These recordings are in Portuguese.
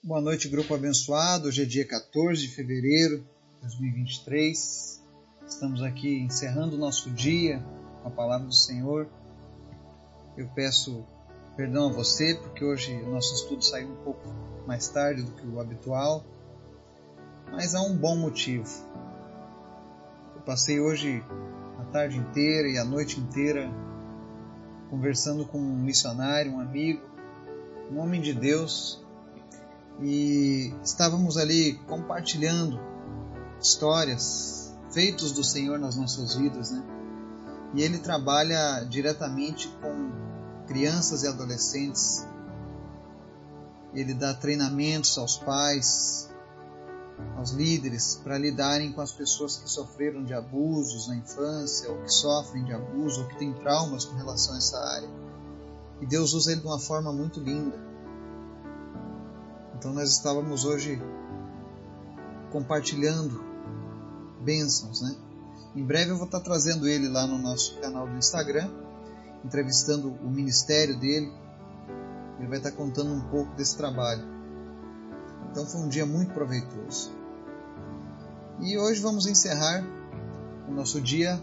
Boa noite, grupo abençoado. Hoje é dia 14 de fevereiro de 2023. Estamos aqui encerrando o nosso dia com a palavra do Senhor. Eu peço perdão a você porque hoje o nosso estudo saiu um pouco mais tarde do que o habitual, mas há um bom motivo. Eu passei hoje a tarde inteira e a noite inteira conversando com um missionário, um amigo, um homem de Deus e estávamos ali compartilhando histórias, feitos do Senhor nas nossas vidas, né? E ele trabalha diretamente com crianças e adolescentes. Ele dá treinamentos aos pais, aos líderes, para lidarem com as pessoas que sofreram de abusos na infância, ou que sofrem de abuso, ou que têm traumas com relação a essa área. E Deus usa ele de uma forma muito linda. Então nós estávamos hoje compartilhando bênçãos, né? Em breve eu vou estar trazendo ele lá no nosso canal do Instagram, entrevistando o ministério dele. Ele vai estar contando um pouco desse trabalho. Então foi um dia muito proveitoso. E hoje vamos encerrar o nosso dia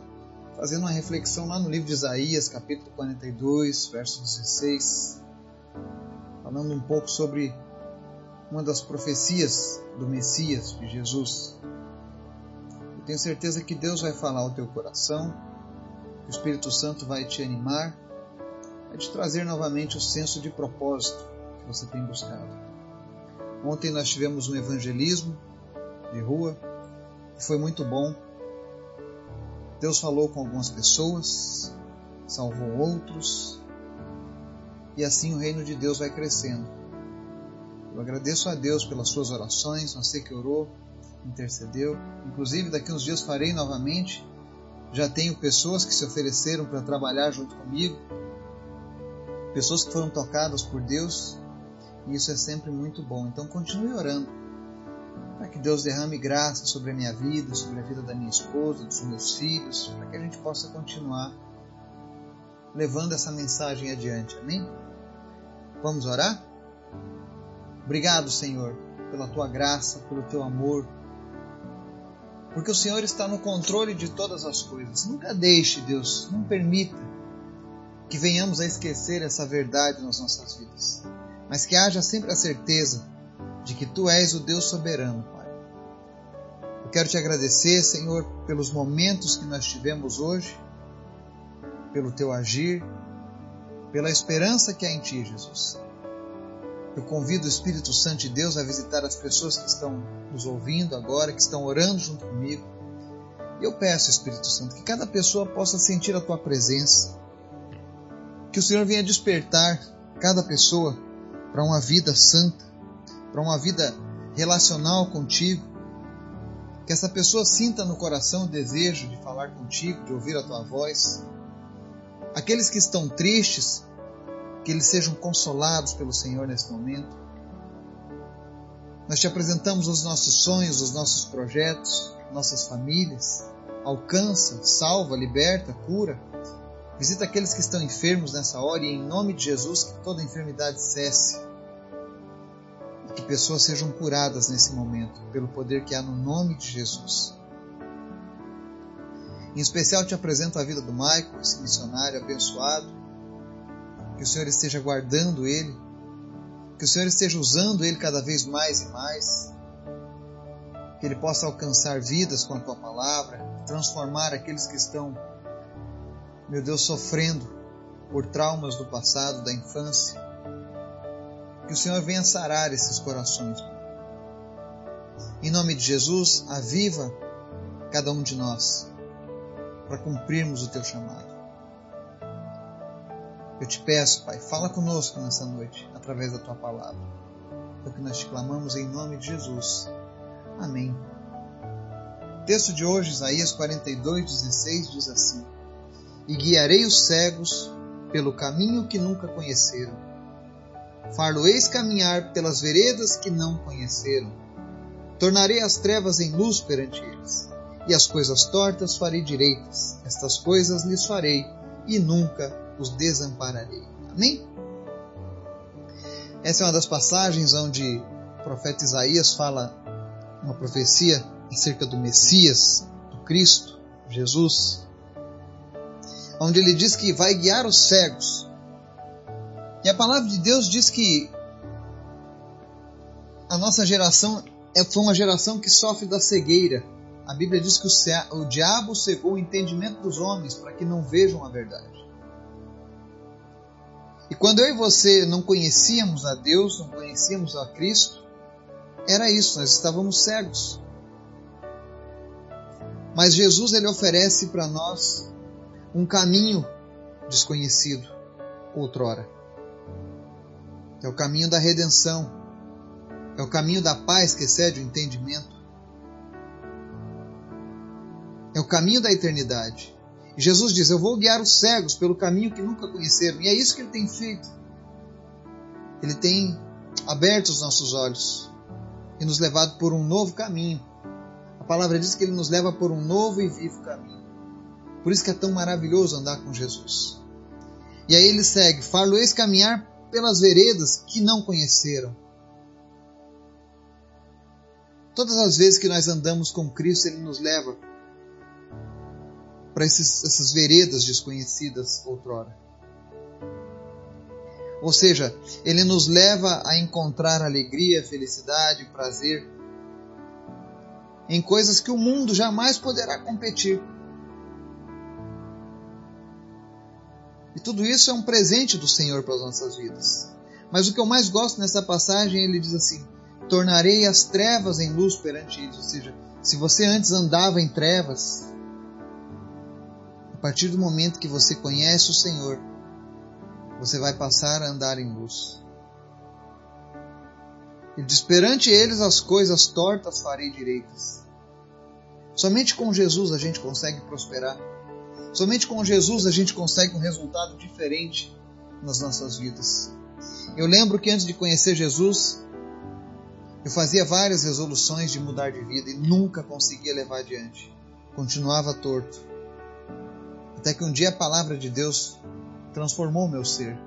fazendo uma reflexão lá no livro de Isaías, capítulo 42, verso 16, falando um pouco sobre uma das profecias do Messias, de Jesus. Eu tenho certeza que Deus vai falar ao teu coração, que o Espírito Santo vai te animar, vai te trazer novamente o senso de propósito que você tem buscado. Ontem nós tivemos um evangelismo de rua, que foi muito bom. Deus falou com algumas pessoas, salvou outros, e assim o reino de Deus vai crescendo. Eu agradeço a Deus pelas suas orações, você que orou, intercedeu. Inclusive, daqui uns dias farei novamente. Já tenho pessoas que se ofereceram para trabalhar junto comigo, pessoas que foram tocadas por Deus, e isso é sempre muito bom. Então, continue orando para que Deus derrame graça sobre a minha vida, sobre a vida da minha esposa, dos meus filhos, para que a gente possa continuar levando essa mensagem adiante. Amém? Vamos orar? Obrigado, Senhor, pela tua graça, pelo teu amor, porque o Senhor está no controle de todas as coisas. Nunca deixe, Deus, não permita que venhamos a esquecer essa verdade nas nossas vidas, mas que haja sempre a certeza de que tu és o Deus soberano, Pai. Eu quero te agradecer, Senhor, pelos momentos que nós tivemos hoje, pelo teu agir, pela esperança que há em ti, Jesus. Eu convido o Espírito Santo de Deus a visitar as pessoas que estão nos ouvindo agora, que estão orando junto comigo. E eu peço, Espírito Santo, que cada pessoa possa sentir a tua presença. Que o Senhor venha despertar cada pessoa para uma vida santa, para uma vida relacional contigo. Que essa pessoa sinta no coração o desejo de falar contigo, de ouvir a tua voz. Aqueles que estão tristes, que eles sejam consolados pelo Senhor nesse momento. Nós te apresentamos os nossos sonhos, os nossos projetos, nossas famílias. Alcança, salva, liberta, cura. Visita aqueles que estão enfermos nessa hora e, em nome de Jesus, que toda enfermidade cesse. E que pessoas sejam curadas nesse momento, pelo poder que há no nome de Jesus. Em especial, te apresento a vida do Michael, esse missionário abençoado que o Senhor esteja guardando ele, que o Senhor esteja usando ele cada vez mais e mais, que ele possa alcançar vidas com a tua palavra, transformar aqueles que estão, meu Deus, sofrendo por traumas do passado, da infância. Que o Senhor venha sarar esses corações. Em nome de Jesus, aviva cada um de nós para cumprirmos o teu chamado. Eu te peço, Pai, fala conosco nessa noite, através da tua palavra. É o que nós te clamamos em nome de Jesus. Amém. O texto de hoje, Isaías 42, 16, diz assim: E guiarei os cegos pelo caminho que nunca conheceram. Far-lo-eis caminhar pelas veredas que não conheceram. Tornarei as trevas em luz perante eles, e as coisas tortas farei direitas. Estas coisas lhes farei, e nunca os desampararei. Amém? Essa é uma das passagens onde profeta Isaías fala uma profecia acerca do Messias, do Cristo, Jesus, onde ele diz que vai guiar os cegos. E a palavra de Deus diz que a nossa geração é, foi uma geração que sofre da cegueira. A Bíblia diz que o, o diabo cegou o entendimento dos homens para que não vejam a verdade. E quando eu e você não conhecíamos a Deus, não conhecíamos a Cristo, era isso, nós estávamos cegos. Mas Jesus ele oferece para nós um caminho desconhecido outrora. É o caminho da redenção. É o caminho da paz que excede o entendimento. É o caminho da eternidade. Jesus diz: Eu vou guiar os cegos pelo caminho que nunca conheceram. E é isso que ele tem feito. Ele tem aberto os nossos olhos e nos levado por um novo caminho. A palavra diz que ele nos leva por um novo e vivo caminho. Por isso que é tão maravilhoso andar com Jesus. E aí ele segue: Far-lo-eis caminhar pelas veredas que não conheceram. Todas as vezes que nós andamos com Cristo, Ele nos leva para essas veredas desconhecidas outrora. Ou seja, ele nos leva a encontrar alegria, felicidade, prazer em coisas que o mundo jamais poderá competir. E tudo isso é um presente do Senhor para as nossas vidas. Mas o que eu mais gosto nessa passagem, ele diz assim: Tornarei as trevas em luz perante eles. Ou seja, se você antes andava em trevas, partir do momento que você conhece o Senhor, você vai passar a andar em luz. Ele diz: perante eles as coisas tortas farei direitas. Somente com Jesus a gente consegue prosperar. Somente com Jesus a gente consegue um resultado diferente nas nossas vidas. Eu lembro que antes de conhecer Jesus, eu fazia várias resoluções de mudar de vida e nunca conseguia levar adiante. Continuava torto. Até que um dia a palavra de Deus transformou o meu ser.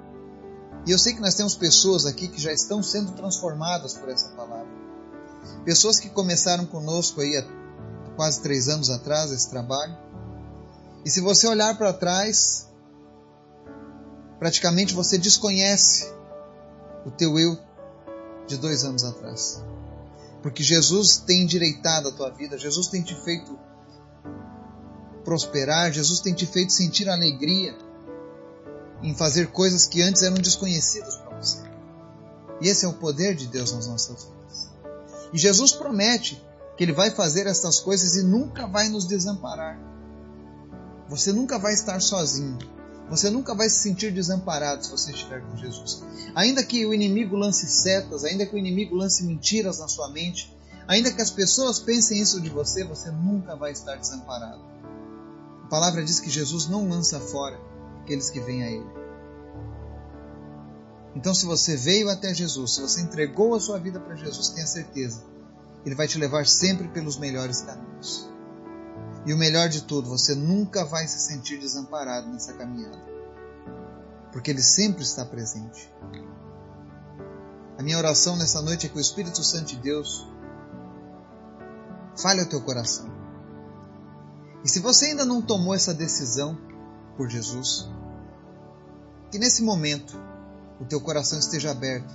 E eu sei que nós temos pessoas aqui que já estão sendo transformadas por essa palavra. Pessoas que começaram conosco aí há quase três anos atrás esse trabalho. E se você olhar para trás, praticamente você desconhece o teu eu de dois anos atrás. Porque Jesus tem endireitado a tua vida, Jesus tem te feito prosperar, Jesus tem te feito sentir alegria em fazer coisas que antes eram desconhecidas para você. E esse é o poder de Deus nas nossas vidas. E Jesus promete que Ele vai fazer essas coisas e nunca vai nos desamparar. Você nunca vai estar sozinho. Você nunca vai se sentir desamparado se você estiver com Jesus. Ainda que o inimigo lance setas, ainda que o inimigo lance mentiras na sua mente, ainda que as pessoas pensem isso de você, você nunca vai estar desamparado. A palavra diz que Jesus não lança fora aqueles que vêm a Ele. Então, se você veio até Jesus, se você entregou a sua vida para Jesus, tenha certeza, Ele vai te levar sempre pelos melhores caminhos. E o melhor de tudo, você nunca vai se sentir desamparado nessa caminhada, porque Ele sempre está presente. A minha oração nessa noite é que o Espírito Santo de Deus fale ao teu coração e se você ainda não tomou essa decisão por Jesus, que nesse momento o teu coração esteja aberto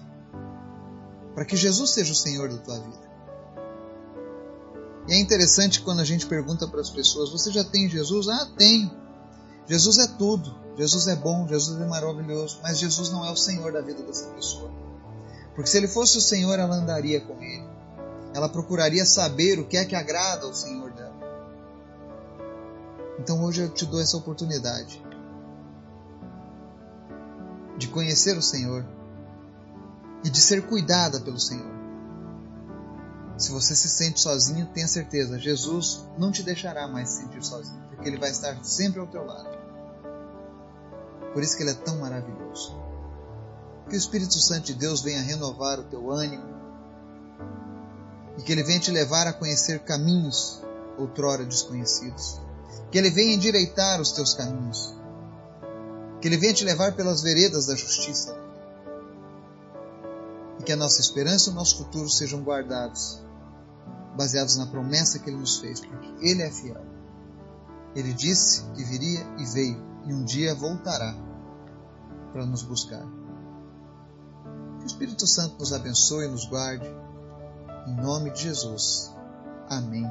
para que Jesus seja o Senhor da tua vida. E é interessante quando a gente pergunta para as pessoas: Você já tem Jesus? Ah, tenho. Jesus é tudo. Jesus é bom, Jesus é maravilhoso, mas Jesus não é o Senhor da vida dessa pessoa. Porque se ele fosse o Senhor, ela andaria com ele. Ela procuraria saber o que é que agrada ao Senhor dela. Então hoje eu te dou essa oportunidade de conhecer o Senhor e de ser cuidada pelo Senhor. Se você se sente sozinho, tenha certeza, Jesus não te deixará mais se sentir sozinho, porque Ele vai estar sempre ao teu lado. Por isso que Ele é tão maravilhoso. Que o Espírito Santo de Deus venha renovar o teu ânimo e que Ele venha te levar a conhecer caminhos outrora desconhecidos que Ele venha endireitar os teus caminhos, que Ele venha te levar pelas veredas da justiça, e que a nossa esperança e o nosso futuro sejam guardados, baseados na promessa que Ele nos fez, porque Ele é fiel. Ele disse que viria e veio, e um dia voltará para nos buscar. Que o Espírito Santo nos abençoe e nos guarde. Em nome de Jesus. Amém.